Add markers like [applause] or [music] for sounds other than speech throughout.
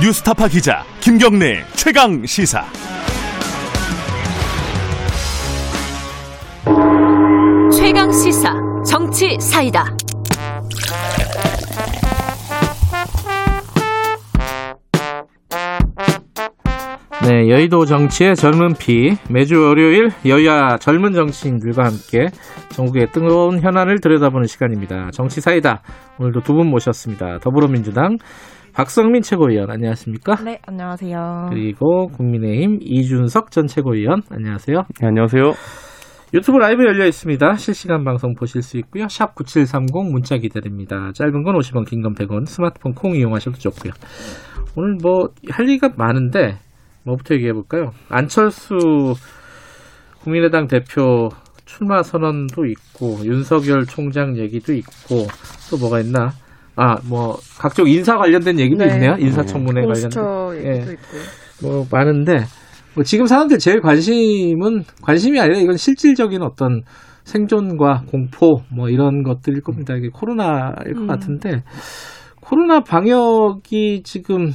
뉴스타파 기자 김경래 최강 시사. 최강 시사 정치 사이다. 네, 여의도 정치의 젊은 피 매주 월요일 여야 젊은 정치인들과 함께 전국의 뜨거운 현안을 들여다보는 시간입니다. 정치 사이다. 오늘도 두 분 모셨습니다. 더불어민주당 박성민 최고위원 안녕하십니까? 네, 안녕하세요. 그리고 국민의힘 이준석 전 최고위원 안녕하세요. 네, 안녕하세요. 유튜브 라이브 열려 있습니다. 실시간 방송 보실 수 있고요. 샵 9730 문자 기다립니다. 짧은 건 50원, 긴 건 100원. 스마트폰 콩 이용하셔도 좋고요. 오늘 뭐 할 얘기가 많은데 뭐부터 얘기해 볼까요? 안철수 국민의당 대표 출마 선언도 있고 윤석열 총장 얘기도 있고 또 뭐가 있나? 아, 뭐 각종 인사 관련된 얘기도 네. 있네요. 인사청문회 공수처 관련된. 얘기도 예. 뭐 많은데 뭐 지금 사람들 제일 관심은 관심이 아니라 이건 실질적인 어떤 생존과 공포 뭐 이런 것들일 겁니다. 이게 코로나일 것 음. 같은데 코로나 방역이 지금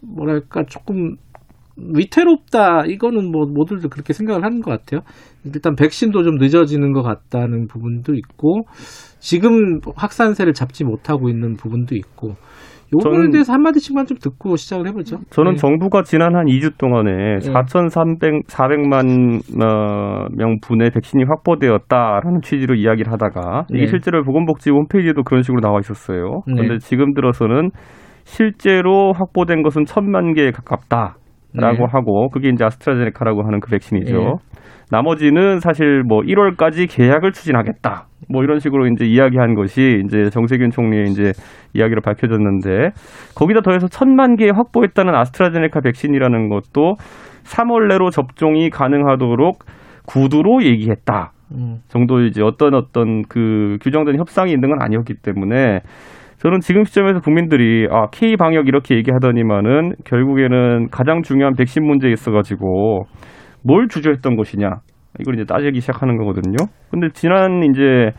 뭐랄까 조금 위태롭다 이거는 뭐 모두들 그렇게 생각을 하는 것 같아요. 일단 백신도 좀 늦어지는 것 같다는 부분도 있고 지금 확산세를 잡지 못하고 있는 부분도 있고 요거에 대해서 한 마디씩만 좀 듣고 시작을 해보죠. 저는 네. 정부가 지난 한 2주 동안에 네. 4,300, 400만 어, 명 분의 백신이 확보되었다라는 취지로 이야기를 하다가 이게 네. 실제로 보건복지부 홈페이지에도 그런 식으로 나와 있었어요. 네. 그런데 지금 들어서는 실제로 확보된 것은 천만 개에 가깝다 라고 네. 하고 그게 이제 아스트라제네카라고 하는 그 백신이죠. 네. 나머지는 사실 뭐 1월까지 계약을 추진하겠다. 뭐 이런 식으로 이제 이야기한 것이 이제 정세균 총리의 이제 이야기로 밝혀졌는데 거기다 더해서 천만 개 확보했다는 아스트라제네카 백신이라는 것도 3월 내로 접종이 가능하도록 구두로 얘기했다. 음. 정도 이제 어떤 어떤 그 규정된 협상이 있는 건 아니었기 때문에 저는 지금 시점에서 국민들이 아 K 방역 이렇게 얘기하더니만은 결국에는 가장 중요한 백신 문제에 있어 가지고 뭘 주저했던 것이냐 이걸 이제 따지기 시작하는 거거든요. 근데 지난 이제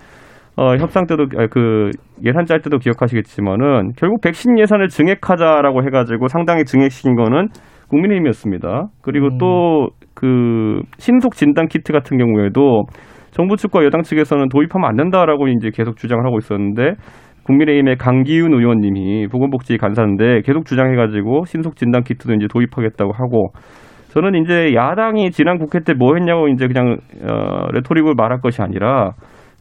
어, 협상 때도 아, 그 예산 짤 때도 기억하시겠지만은 결국 백신 예산을 증액하자라고 해가지고 상당히 증액시킨 거는 국민의힘이었습니다. 그리고 음. 또그 신속 진단 키트 같은 경우에도 정부 측과 여당 측에서는 도입하면 안 된다라고 이제 계속 주장을 하고 있었는데 국민의힘의 강기훈 의원님이 보건복지 간사인데 계속 주장해가지고 신속 진단 키트도 이제 도입하겠다고 하고 저는 이제 야당이 지난 국회 때 뭐 했냐고 이제 그냥 어, 레토릭을 말할 것이 아니라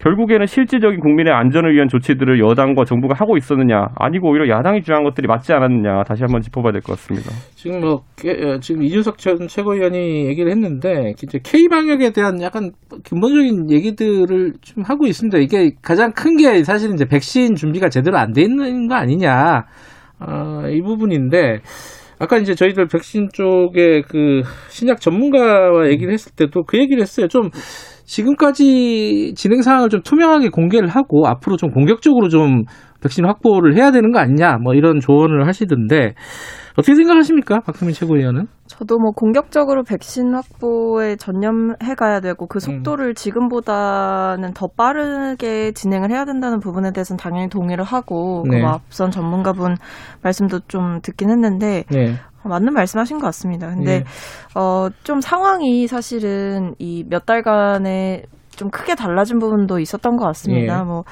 결국에는 실질적인 국민의 안전을 위한 조치들을 여당과 정부가 하고 있었느냐 아니고 오히려 야당이 주장한 것들이 맞지 않았느냐 다시 한번 짚어봐야 될 것 같습니다. 지금 뭐 게- 어, 지금 이준석 전 최고위원이 얘기를 했는데 이제 K 방역에 대한 약간 근본적인 얘기들을 좀 하고 있습니다. 이게 가장 큰 게 사실은 이제 백신 준비가 제대로 안 돼 있는 거 아니냐 어, 이 부분인데 아까 이제 저희들 백신 쪽에 그 신약 전문가와 얘기를 했을 때도 그 얘기를 했어요. 좀 지금까지 진행 상황을 좀 투명하게 공개를 하고 앞으로 좀 공격적으로 좀 백신 확보를 해야 되는 거 아니냐 뭐 이런 조언을 하시던데 어떻게 생각하십니까 박수민 최고위원은? 저도 뭐 공격적으로 백신 확보에 전념해 가야 되고 그 속도를 지금보다는 더 빠르게 진행을 해야 된다는 부분에 대해서는 당연히 동의를 하고 네. 그 앞선 전문가분 말씀도 좀 듣긴 했는데 네. 어, 맞는 말씀하신 것 같습니다. 근데 네. 어, 좀 상황이 사실은 이 몇 달간에 좀 크게 달라진 부분도 있었던 것 같습니다. 예. 뭐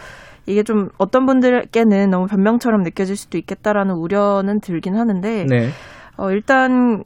이게 좀 어떤 분들께는 너무 변명처럼 느껴질 수도 있겠다라는 우려는 들긴 하는데 네. 어, 일단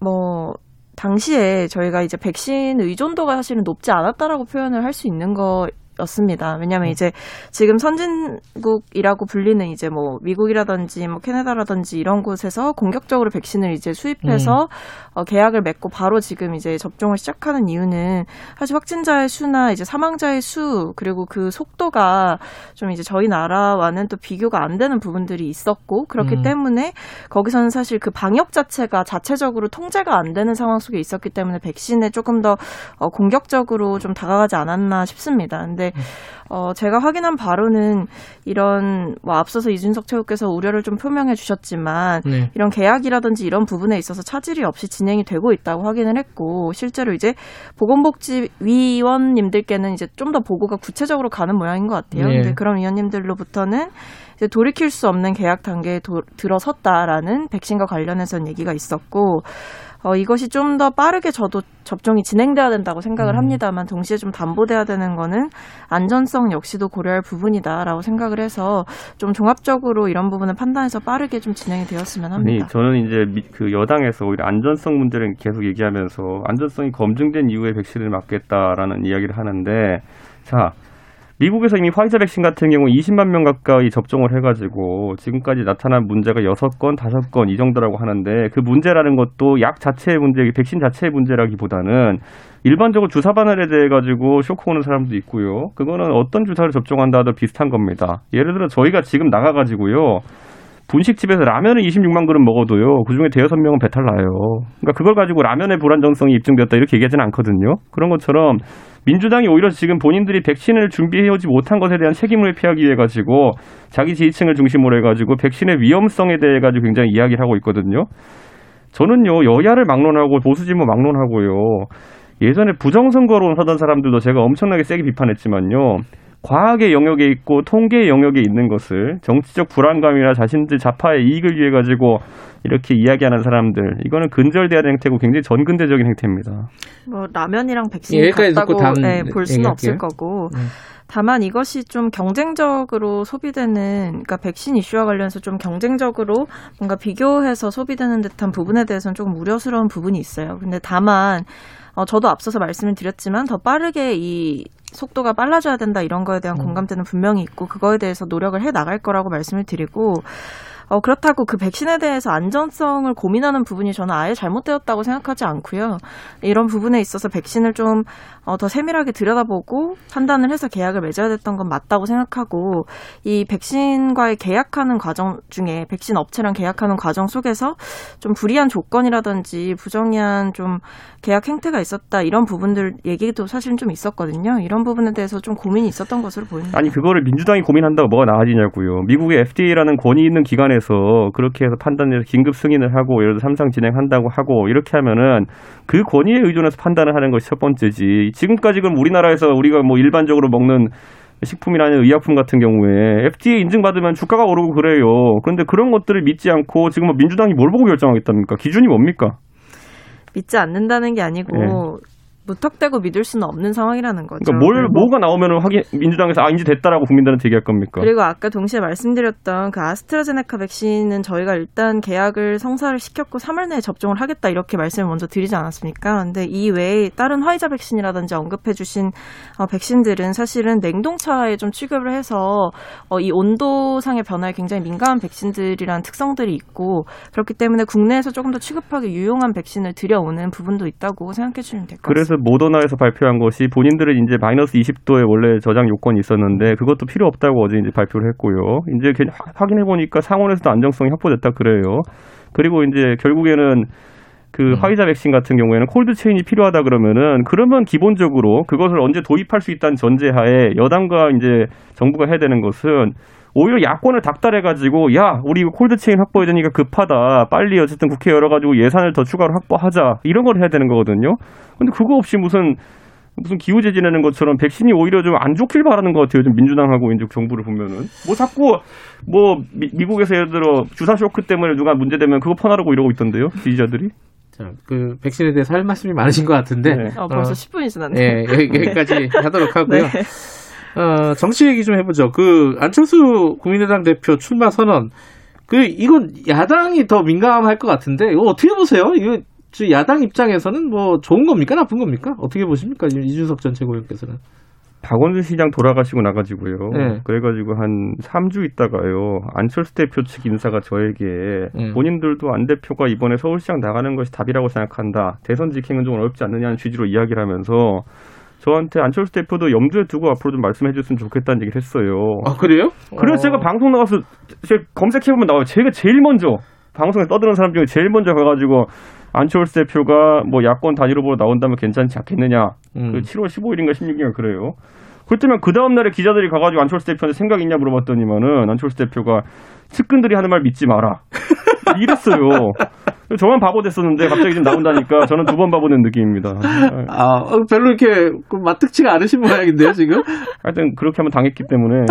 뭐 당시에 저희가 이제 백신 의존도가 사실은 높지 않았다라고 표현을 할 수 있는 거 였습니다. 왜냐하면 이제 지금 선진국이라고 불리는 이제 뭐 미국이라든지 뭐 캐나다라든지 이런 곳에서 공격적으로 백신을 이제 수입해서 어, 계약을 맺고 바로 지금 이제 접종을 시작하는 이유는 사실 확진자의 수나 이제 사망자의 수 그리고 그 속도가 좀 이제 저희 나라와는 또 비교가 안 되는 부분들이 있었고 그렇기 음. 때문에 거기서는 사실 그 방역 자체가 자체적으로 통제가 안 되는 상황 속에 있었기 때문에 백신에 조금 더 어, 공격적으로 좀 다가가지 않았나 싶습니다. 근데 근데 어 제가 확인한 바로는 이런 뭐 앞서서 이준석 최고께서 우려를 좀 표명해 주셨지만 네. 이런 계약이라든지 이런 부분에 있어서 차질이 없이 진행이 되고 있다고 확인을 했고 실제로 이제 보건복지위원님들께는 이제 좀 더 보고가 구체적으로 가는 모양인 것 같아요. 네. 근데 그런 위원님들로부터는 이제 돌이킬 수 없는 계약 단계에 도- 들어섰다라는 백신과 관련해서는 얘기가 있었고 어, 이것이 좀 더 빠르게 저도 접종이 진행돼야 된다고 생각을 음. 합니다만 동시에 좀 담보돼야 되는 거는 안전성 역시도 고려할 부분이다라고 생각을 해서 좀 종합적으로 이런 부분을 판단해서 빠르게 좀 진행이 되었으면 아니 합니다. 저는 이제 미- 그 여당에서 오히려 안전성 문제를 계속 얘기하면서 안전성이 검증된 이후에 백신을 맞겠다라는 이야기를 하는데 자 미국에서 이미 화이자 백신 같은 경우 20만 명 가까이 접종을 해가지고 지금까지 나타난 문제가 6건, 5건 이 정도라고 하는데 그 문제라는 것도 약 자체의 문제, 백신 자체의 문제라기보다는 일반적으로 주사 바늘에 대해 가지고 쇼크 오는 사람도 있고요. 그거는 어떤 주사를 접종한다 하도 비슷한 겁니다. 예를 들어 저희가 지금 나가가지고요. 분식집에서 라면을 26만 그릇 먹어도요. 그중에 대여섯 명은 배탈 나요. 그러니까 그걸 가지고 라면의 불안정성이 입증되었다 이렇게 얘기하지는 않거든요. 그런 것처럼 민주당이 오히려 지금 본인들이 백신을 준비해오지 못한 것에 대한 책임을 피하기 위해 가지고 자기 지지층을 중심으로 해가지고 백신의 위험성에 대해 가지고 굉장히 이야기를 하고 있거든요. 저는요 여야를 막론하고 보수 진보 막론하고요 예전에 부정선거론 하던 사람들도 제가 엄청나게 세게 비판했지만요 과학의 영역에 있고 통계의 영역에 있는 것을 정치적 불안감이나 자신들 자파의 이익을 위해 가지고 이렇게 이야기하는 사람들 이거는 근절돼야 되는 행태고 굉장히 전근대적인 행태입니다. 뭐 라면이랑 백신이 예, 같다고 다음 네, 볼 수는 없을 얘기할게요. 거고 네. 다만 이것이 좀 경쟁적으로 소비되는 그러니까 백신 이슈와 관련해서 좀 경쟁적으로 뭔가 비교해서 소비되는 듯한 부분에 대해서는 조금 우려스러운 부분이 있어요. 근데 다만 어, 저도 앞서서 말씀을 드렸지만 더 빠르게 이 속도가 빨라져야 된다 이런 거에 대한 음. 공감대는 분명히 있고 그거에 대해서 노력을 해 나갈 거라고 말씀을 드리고 어, 그렇다고 그 백신에 대해서 안전성을 고민하는 부분이 저는 아예 잘못되었다고 생각하지 않고요. 이런 부분에 있어서 백신을 좀 어, 더 세밀하게 들여다보고 판단을 해서 계약을 맺어야 됐던 건 맞다고 생각하고 이 백신과의 계약하는 과정 중에 백신 업체랑 계약하는 과정 속에서 좀 불이한 조건이라든지 부정의한 좀 계약 행태가 있었다 이런 부분들 얘기도 사실은 좀 있었거든요. 이런 부분에 대해서 좀 고민이 있었던 것으로 보입니다. 아니 그거를 민주당이 고민한다고 뭐가 나아지냐고요. 미국의 FDA라는 권위 있는 기관에서 그렇게 해서 판단해서 긴급 승인을 하고 예를 들어 삼상 진행한다고 하고 이렇게 하면은 그 권위에 의존해서 판단을 하는 것이 첫 번째지. 지금까지 그럼 우리나라에서 우리가 뭐 일반적으로 먹는 식품이나 의약품 같은 경우에 FDA 인증받으면 주가가 오르고 그래요. 그런데 그런 것들을 믿지 않고 지금 뭐 민주당이 뭘 보고 결정하겠답니까? 기준이 뭡니까? 믿지 않는다는 게 아니고 무턱대고 믿을 수는 없는 상황이라는 거죠. 네. 그러니까 뭘 뭐가 나오면은 확인 민주당에서 아 이제 됐다라고 국민들한테 얘기할 겁니까? 그리고 아까 동시에 말씀드렸던 그 아스트라제네카 백신은 저희가 일단 계약을 성사를 시켰고 3월 내에 접종을 하겠다 이렇게 말씀을 먼저 드리지 않았습니까? 근데 이 외에 다른 화이자 백신이라든지 언급해 주신 어, 백신들은 사실은 냉동차에 좀 취급을 해서 어, 이 온도상의 변화에 굉장히 민감한 백신들이라는 특성들이 있고 그렇기 때문에 국내에서 조금 더 취급하기 유용한 백신을 들여오는 부분도 있다고 생각해 주시면 될 것 같습니다. 그래서 모더나에서 발표한 것이 본인들은 이제 마이너스 20도에 원래 저장 요건이 있었는데 그것도 필요 없다고 어제 이제 발표를 했고요. 이제 확인해 보니까 상온에서도 안정성이 확보됐다 그래요. 그리고 이제 결국에는 그 화이자 백신 같은 경우에는 콜드 체인이 필요하다 그러면은 그러면 기본적으로 그것을 언제 도입할 수 있다는 전제하에 여당과 이제 정부가 해야 되는 것은 오히려 야권을 닥달해 가지고 야 우리 이거 cold chain 확보해야 되니까 급하다 빨리 어쨌든 국회 열어 가지고 예산을 더 추가로 확보하자 이런 걸 해야 되는 거거든요. 근데 그거 없이 무슨 무슨 기우제 지내는 것처럼 백신이 오히려 좀 안 좋길 바라는 것 같아요. 좀 민주당하고 이제 정부를 보면은 뭐 자꾸 뭐 미, 국에서 예를 들어 주사 쇼크 때문에 누가 문제되면 그거 퍼나르고 이러고 있던데요. 지지자들이. 자, 그 백신에 대해서 할 말씀이 많으신 것 같은데. 네. 어, 벌써 어, 10분이 지났네요. 예, 여기- 여기까지 [laughs] 하도록 하고요. 네. 어, 정치 얘기 좀 해보죠. 그 안철수 국민의당 대표 출마 선언. 그 이건 야당이 더 민감할 것 같은데 이거 어떻게 보세요? 이거 저 야당 입장에서는 뭐 좋은 겁니까 나쁜 겁니까? 어떻게 보십니까 이준석 전 최고위원께서는? 박원순 시장 돌아가시고 나가지고요. 네. 그래가지고 한 3주 있다가요. 안철수 대표 측 인사가 저에게 네. 본인들도 안 대표가 이번에 서울시장 나가는 것이 답이라고 생각한다. 대선 직행은 좀 어렵지 않느냐는 취지로 이야기를 하면서 저한테 안철수 대표도 염두에 두고 앞으로 좀 말씀해 줬으면 좋겠다는 얘기를 했어요. 아 그래요? 그래서 제가 방송 나가서 제가 검색해보면 나와요. 제가 제일 먼저 방송에 떠드는 사람 중에 제일 먼저 가가지고 안철수 대표가 뭐 야권 단일 후보로 나온다면 괜찮지 않겠느냐. 음. 그 7월 15일인가 16일인가 그래요. 그때면 그 다음 날에 기자들이 가가지고 안철수 대표한테 생각 있냐 물어봤더니만은 안철수 대표가 측근들이 하는 말 믿지 마라. [laughs] 이랬어요. 저만 바보 됐었는데 갑자기 지금 나온다니까 저는 두 번 바보 된 느낌입니다. 아, 어, 별로 이렇게 그 마뜩치가 않으신 모양인데요, 지금? 하여튼 그렇게 하면 당했기 때문에 네,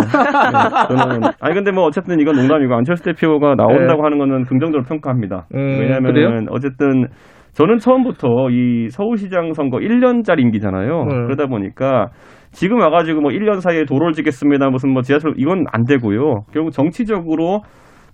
저는 아니 근데 뭐 어쨌든 이건 농담이고 안철수 대표가 나온다고 네. 하는 거는 긍정적으로 평가합니다. 음, 왜냐하면? 어쨌든 저는 처음부터 이 서울시장 선거 1년짜리 임기잖아요. 음. 그러다 보니까 지금 와가지고 뭐 1년 사이에 도로를 짓겠습니다. 무슨 뭐 지하철 이건 안 되고요. 결국 정치적으로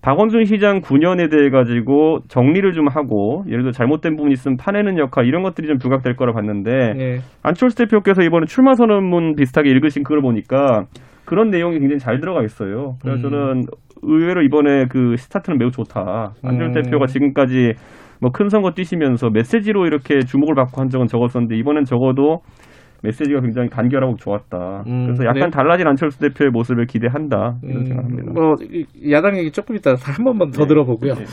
박원순 시장 9년에 대해 가지고 정리를 좀 하고 예를 들어 잘못된 부분이 있으면 파내는 역할 이런 것들이 좀 부각될 거라 봤는데 예. 안철수 대표께서 이번에 출마 선언문 비슷하게 읽으신 글을 보니까 그런 내용이 굉장히 잘 들어가 있어요. 그래서 음. 저는 의외로 이번에 그 스타트는 매우 좋다. 안철수 음. 대표가 지금까지 뭐 큰 선거 뛰시면서 메시지로 이렇게 주목을 받고 한 적은 적었었는데 이번엔 적어도 메시지가 굉장히 간결하고 좋았다. 음, 그래서 약간 그래요? 달라진 안철수 대표의 모습을 기대한다. 이런 음, 생각합니다. 뭐 이- 야당 얘기 조금 이따 한 번만 더 네. 들어보고요. 네.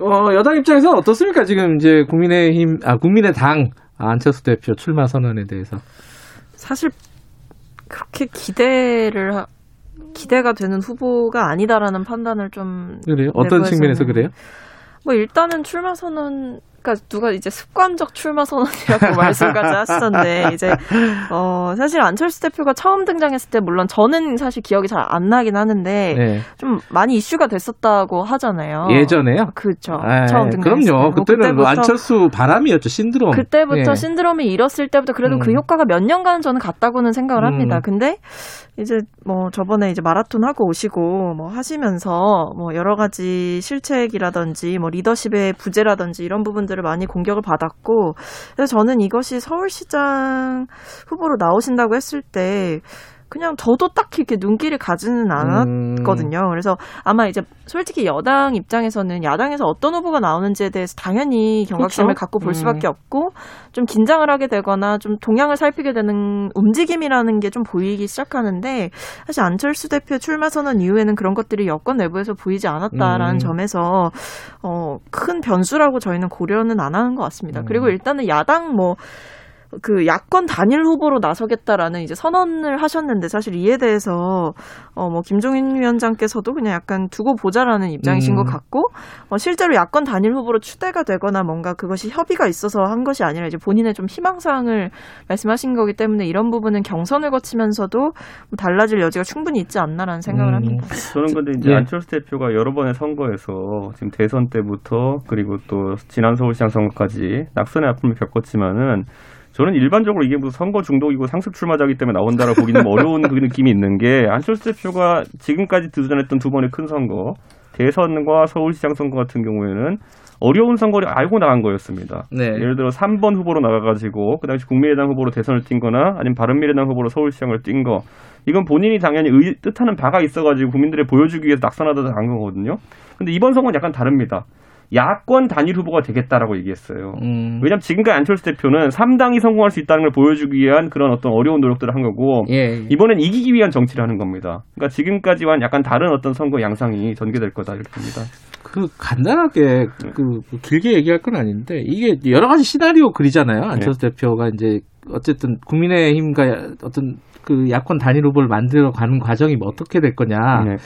어, 여당 입장에서 어떻습니까? 지금 이제 국민의힘, 아, 국민의당 안철수 대표 출마 선언에 대해서. 사실 그렇게 기대를 하- 기대가 되는 후보가 아니다라는 판단을 좀 그래요? 어떤. 측면에서 그래요? 뭐 일단은 출마 선언 그러니까 누가 이제 습관적 출마 선언이라고 [laughs] 말씀까지 하시던데 이제 어 사실 안철수 대표가 처음 등장했을 때 물론 저는 사실 기억이 잘 안 나긴 하는데 네. 좀 많이 이슈가 됐었다고 하잖아요. 예전에요? 그렇죠. 아, 처음 등장했을 그럼요. 때. 뭐 그때는 뭐 안철수 바람이었죠. 신드롬. 그때부터 예. 신드롬이 일었을 때부터 그래도 음. 그 효과가 몇 년간은 저는 갔다고는 생각을 합니다. 음. 근데 이제 뭐 저번에 이제 마라톤 하고 오시고 뭐 하시면서 뭐 여러 가지 실책이라든지 뭐 리더십의 부재라든지 이런 부분 들을 많이 공격을 받았고 그래서 저는 이것이 서울시장 후보로 나오신다고 했을 때 그냥 저도 딱히 이렇게 눈길을 가지는 않았 음. 거든요. 그래서 아마 이제 솔직히 여당 입장에서는 야당에서 어떤 후보가 나오는지에 대해서 당연히 경각심을 그렇죠. 갖고 볼 음. 수밖에 없고 좀 긴장을 하게 되거나 좀 동향을 살피게 되는 움직임이라는 게 좀 보이기 시작하는데 사실 안철수 대표 출마 선언 이후에는 그런 것들이 여권 내부에서 보이지 않았다라는 음. 점에서 어, 큰 변수라고 저희는 고려는 안 하는 것 같습니다. 음. 그리고 일단은 야당 뭐 그 야권 단일 후보로 나서겠다라는 이제 선언을 하셨는데 사실 이에 대해서 어 뭐 김종인 위원장께서도 그냥 약간 두고 보자라는 입장이신 음. 것 같고 어 실제로 야권 단일 후보로 추대가 되거나 뭔가 그것이 협의가 있어서 한 것이 아니라 이제 본인의 좀 희망 사항을 말씀하신 거기 때문에 이런 부분은 경선을 거치면서도 뭐 달라질 여지가 충분히 있지 않나라는 생각을 음. 합니다. 저는 근데 이제 예. 안철수 대표가 여러 번의 선거에서 지금 대선 때부터 그리고 또 지난 서울시장 선거까지 낙선의 아픔을 겪었지만은 저는 일반적으로 이게 무슨 선거 중독이고 상습 출마자기 때문에 나온다라고 보기는 좀 어려운 그 느낌이 있는 게 안철수 대표가 지금까지 도전했던 두 번의 큰 선거 대선과 서울시장 선거 같은 경우에는 어려운 선거를 알고 나간 거였습니다. 네. 예를 들어 3번 후보로 나가가지고 그 당시 국민의당 후보로 대선을 뛴 거나 아니면 바른미래당 후보로 서울시장을 뛴 거. 이건 본인이 당연히 의, 뜻하는 바가 있어가지고 국민들에 보여주기 위해서 낙선하다 간 거거든요. 근데 이번 선거는 약간 다릅니다. 야권 단일 후보가 되겠다라고 얘기했어요. 음. 왜냐하면 지금까지 안철수 대표는 3당이 성공할 수 있다는 걸 보여주기 위한 그런 어떤 어려운 노력들을 한 거고 예. 이번엔 이기기 위한 정치를 하는 겁니다. 그러니까 지금까지와는 약간 다른 어떤 선거 양상이 전개될 거다 이렇게 봅니다. 그 간단하게 그 길게 얘기할 건 아닌데 이게 여러 가지 시나리오 그리잖아요. 안철수 대표가 이제 어쨌든 국민의힘과 어떤 그 야권 단일 후보를 만들어 가는 과정이 뭐 어떻게 될 거냐. 네.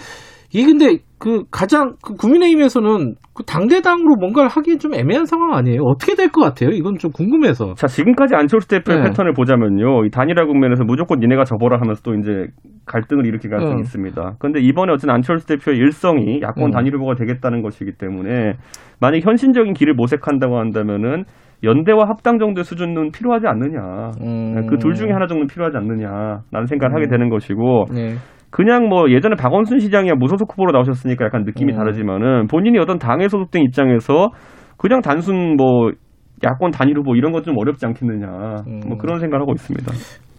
이게 근데 그 가장 그 국민의힘에서는 그 당대당으로 뭔가를 하기 좀 애매한 상황 아니에요? 어떻게 될 것 같아요? 이건 좀 궁금해서. 자, 지금까지 안철수 대표의 네. 패턴을 보자면요. 이 단일화 국면에서 무조건 니네가 접어라 하면서 또 이제 갈등을 일으킬 가능성이 음. 있습니다. 그런데 이번에 어쨌든 안철수 대표의 일성이 야권 음. 단일 후보가 되겠다는 것이기 때문에 만약 현실적인 길을 모색한다고 한다면은 연대와 합당 정도의 수준은 필요하지 않느냐. 음. 그둘 중에 하나 정도는 필요하지 않느냐라는 생각을 하게 음. 되는 것이고 네. 그냥 뭐 예전에 박원순 시장이야 무소속 후보로 나오셨으니까 약간 느낌이 음. 다르지만은 본인이 어떤 당에 소속된 입장에서 그냥 단순 뭐 야권 단일 후보 이런 건좀 어렵지 않겠느냐 음. 뭐 그런 생각을 하고 있습니다.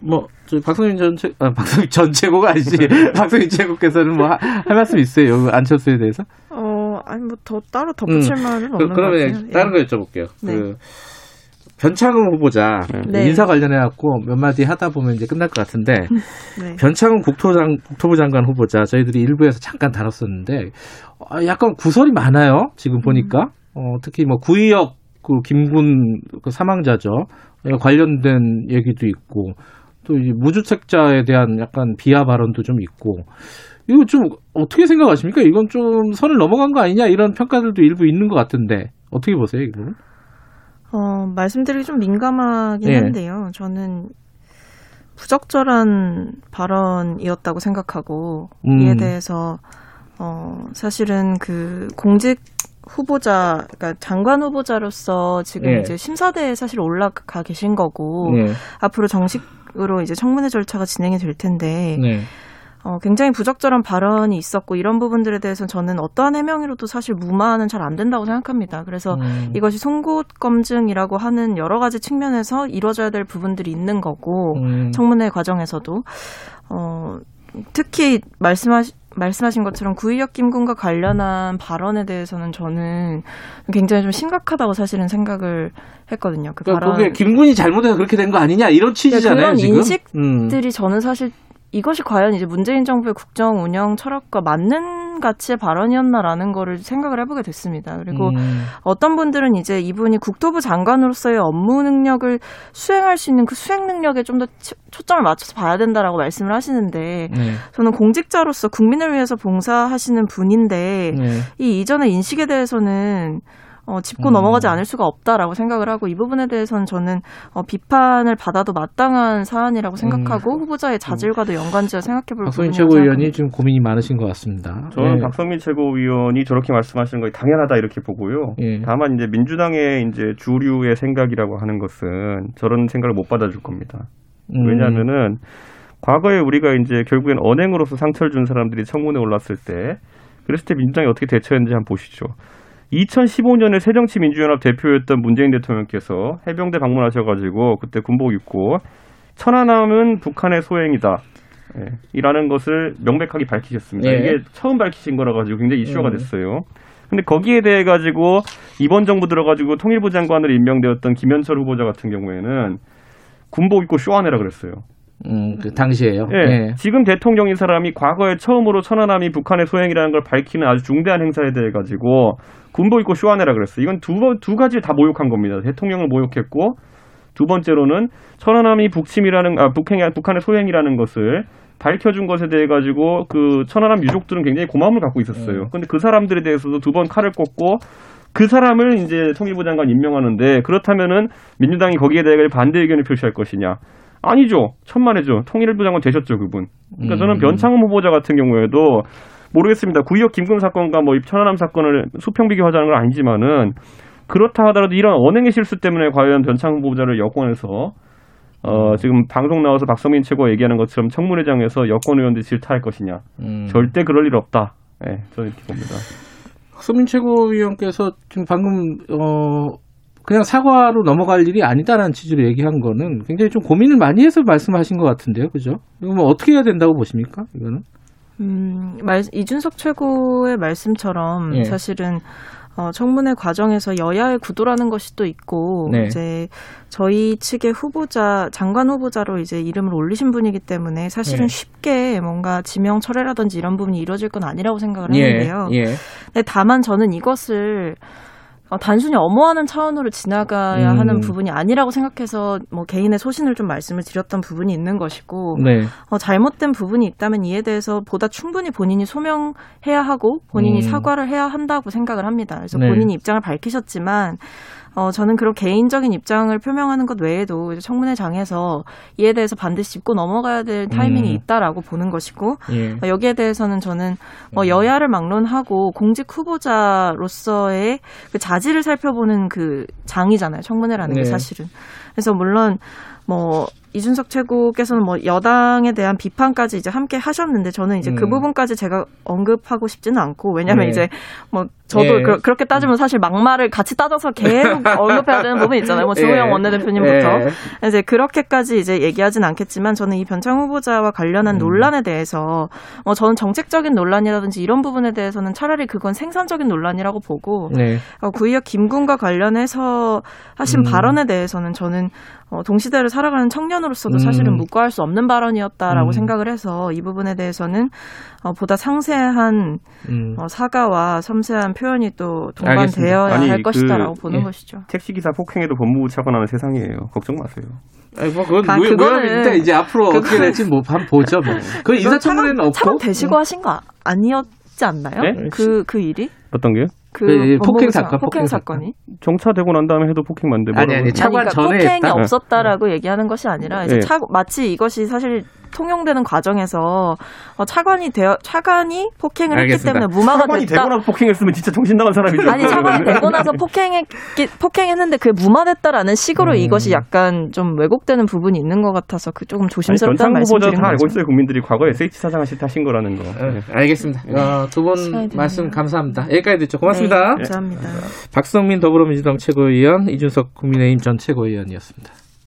뭐, 저 박성민 전, 최, 아, 박성민 전 최고가 아니지. [laughs] 박성민 최고께서는 뭐, 하- 할 말씀 있어요? 요 안철수에 대해서? 어, 아니 뭐 더 따로 덧붙일 말은 그, 없는 것 그러면 같아요. 다른 예. 거 여쭤볼게요. 네. 그, 변창흠 후보자. 네. 인사 관련해 갖고 몇 마디 하다 보면 이제 끝날 것 같은데, 네. 변창흠 국토장, 국토부 장관 후보자, 저희들이 일부에서 잠깐 다뤘었는데, 아, 약간 구설이 많아요. 지금 보니까. 어, 특히 뭐 구의역 그 김군 그 사망자죠. 예, 관련된 얘기도 있고, 또 이제 무주택자에 대한 약간 비하 발언도 좀 있고 이거 좀 어떻게 생각하십니까? 이건 좀 선을 넘어간 거 아니냐 이런 평가들도 일부 있는 것 같은데 어떻게 보세요, 이거? 어, 말씀드리기 좀 민감하긴 예. 한데요. 저는 부적절한 발언이었다고 생각하고 음. 이에 대해서 어, 사실은 그 공직 후보자, 그러니까 장관 후보자로서 지금 예. 이제 심사대에 사실 올라가 계신 거고 네, 앞으로 정식으로 이제 청문회 절차가 진행이 될 텐데 네, 어, 굉장히 부적절한 발언이 있었고 이런 부분들에 대해서는 저는 어떠한 해명으로도 사실 무마는 잘 안 된다고 생각합니다. 그래서 음. 이것이 송곳 검증이라고 하는 여러 가지 측면에서 이루어져야 될 부분들이 있는 거고 음. 청문회 과정에서도 어, 특히 말씀하시 말씀하신 것처럼 구의역 김군과 관련한 발언에 대해서는 저는 굉장히 좀 심각하다고 사실은 생각을 했거든요. 그 그러니까 발언 그게 김군이 잘못해서 그렇게 된 거 아니냐 이런 취지잖아요. 그런 지금. 인식들이 음. 저는 사실 이것이 과연 이제 문재인 정부의 국정 운영 철학과 맞는 가치의 발언이었나라는 거를 생각을 해보게 됐습니다. 그리고 음. 어떤 분들은 이제 이분이 국토부 장관으로서의 업무 능력을 수행할 수 있는 그 수행 능력에 좀 더 초점을 맞춰서 봐야 된다라고 말씀을 하시는데 네. 저는 공직자로서 국민을 위해서 봉사하시는 분인데 네. 이 이전의 인식에 대해서는 어, 짚고 음. 넘어가지 않을 수가 없다라고 생각을 하고 이 부분에 대해서는 저는 어, 비판을 받아도 마땅한 사안이라고 생각하고 후보자의 자질과도 연관지어 생각해볼 음. 박소민 부분이라고 최고위원이. 지금 고민이 많으신 것 같습니다. 저는 네. 박성민 최고위원이 저렇게 말씀하시는 것이 당연하다 이렇게 보고요. 예. 다만 이제 민주당의 이제 주류의 생각이라고 하는 것은 저런 생각을 못 받아줄 겁니다. 음. 왜냐하면은 과거에 우리가 이제 결국엔 언행으로서 상처를 준 사람들이 청문회 올랐을 때 그랬을 때 민주당이 어떻게 대처했는지 한번 보시죠. 2015년에 새정치민주연합 대표였던 문재인 대통령께서 해병대 방문하셔가지고 그때 군복 입고 천안함은 북한의 소행이다. 예, 이라는 것을 명백하게 밝히셨습니다. 예. 이게 처음 밝히신 거라 가지고 굉장히 이슈가 음. 됐어요. 근데 거기에 대해 가지고 이번 정부 들어가지고 통일부 장관으로 임명되었던 김현철 후보자 같은 경우에는 군복 입고 쇼하네라 그랬어요. 음, 그 당시에요. 예. 예. 지금 대통령인 사람이 과거에 처음으로 천안함이 북한의 소행이라는 걸 밝히는 아주 중대한 행사에 대해 가지고 군복 입고 쇼하네라 그랬어요. 이건 두, 번- 두 가지를 다 모욕한 겁니다. 대통령을 모욕했고 두 번째로는 천안함이 북침이라는 아 북행 북한의 소행이라는 것을 밝혀준 것에 대해 가지고 그 천안함 유족들은 굉장히 고마움을 갖고 있었어요. 근데 그 사람들에 대해서도 두 번 칼을 꽂고 그 사람을 이제 통일부 장관 임명하는데 그렇다면은 민주당이 거기에 대해 반대 의견을 표시할 것이냐? 아니죠. 천만에죠. 통일부 장관 되셨죠, 그분. 그러니까 저는 음. 변창흠 후보자 같은 경우에도 모르겠습니다. 구의역 김금 사건과 뭐 천안함 사건을 수평 비교하자는 건 아니지만은 그렇다 하더라도 이런 언행의 실수 때문에 과연 변창흠 후보자를 여권에서 어, 지금 방송 나와서 박성민 최고 얘기하는 것처럼 청문회장에서 여권 의원들이 질타할 것이냐. 음. 절대 그럴 일 없다. 예, 저는 이렇게 봅니다. 박소민 최고위원께서 지금 방금 어 그냥 사과로 넘어갈 일이 아니다라는 취지로 얘기한 거는 굉장히 좀 고민을 많이 해서 말씀하신 것 같은데요, 그죠? 이거 뭐 어떻게 해야 된다고 보십니까? 이거는? 음, 말, 이준석 최고의 말씀처럼 예. 사실은 어, 청문회 과정에서 여야의 구도라는 것이 또 있고 네. 이제 저희 측의 후보자 장관 후보자로 이제 이름을 올리신 분이기 때문에 사실은 예. 쉽게 뭔가 지명 철회라든지 이런 부분이 이루어질 건 아니라고 생각을 하는데요. 예. 근데 다만 저는 이것을 어, 단순히 엄호하는 차원으로 지나가야 음. 하는 부분이 아니라고 생각해서 뭐 개인의 소신을 좀 말씀을 드렸던 부분이 있는 것이고 네. 어, 잘못된 부분이 있다면 이에 대해서 보다 충분히 본인이 소명해야 하고 본인이 음. 사과를 해야 한다고 생각을 합니다. 그래서 네. 본인이 입장을 밝히셨지만 어, 저는 그런 개인적인 입장을 표명하는 것 외에도 청문회장에서 이에 대해서 반드시 짚고 넘어가야 될 타이밍이 음. 있다라고 보는 것이고 예. 어, 여기에 대해서는 저는 음. 뭐 여야를 막론하고 공직 후보자로서의 그 자질을 살펴보는 그 장이잖아요. 청문회라는 네. 게 사실은. 그래서 물론 뭐 이준석 최고께서는 뭐 여당에 대한 비판까지 이제 함께 하셨는데 저는 이제 그 음. 부분까지 제가 언급하고 싶지는 않고 왜냐면 네. 이제 뭐 저도 예. 그, 렇게 따지면 사실 막말을 같이 따져서 계속 [laughs] 언급해야 되는 부분이 있잖아요. 뭐 주호영 예. 원내대표님부터 예. 이제 그렇게까지 이제 얘기하진 않겠지만 저는 이 변창 후보자와 관련한 음. 논란에 대해서 어 저는 정책적인 논란이라든지 이런 부분에 대해서는 차라리 그건 생산적인 논란이라고 보고 네. 어, 구의역 김군과 관련해서 하신 음. 발언에 대해서는 저는 어, 동시대를 살아가는 청년으로서도 음. 사실은 묵과할 수 없는 발언이었다라고 음. 생각을 해서 이 부분에 대해서는 어, 보다 상세한 음. 어, 사과와 섬세한 표현이 또. 동반되어야 아니, 할 그- 것이다라고 보는 예. 것이죠. 택시기사 폭행에도 법무부 차관하는 세상이에요. 걱정 마세요. 아니, 뭐 그건 아, 그거는- 이제 앞으로 어떻게 될지 뭐 한번 보죠. 뭐. 그 인사청문회는 없고 차관 되시고 하신 거 아- 아니었지 않나요? 네? 그, 그 일이? 어떤 게요? 그 네, 네, 폭행 사건, 차- 폭행 폭행 사건. 사건이? 정차되고 난 다음에 해도 폭행 만데 아니, 뭐라고. 아니, 차관 아니, 그러니까 전에 폭행이 했다? 없었다라고 얘기하는 것이 아니라 이제 네. 차, 마치 이것이 사실 통용되는 과정에서 어, 차관이 되어 차관이 폭행을 알겠습니다. 했기 때문에 무마가 차관이 됐다. 되고 나서 폭행했으면 진짜 정신 나간 사람이죠. 아니 차관이 되고 나서 폭행했기 폭행했는데 그게 무마됐다라는 식으로 음. 이것이 약간 좀 왜곡되는 부분이 있는 것 같아서 그 조금 조심스럽다는 말씀드린 다 알고 거죠. 있어요. 국민들이 과거에 SH 사장하실 때 하신 거라는 거. 어, 네. 알겠습니다. 어, 두분 시간이 되네요. 말씀 감사합니다. 여기까지 듣죠. 고맙습니다. 네, 감사합니다. 박성민 더불어민주당 최고위원, 이준석 국민의힘 전 최고위원이었습니다.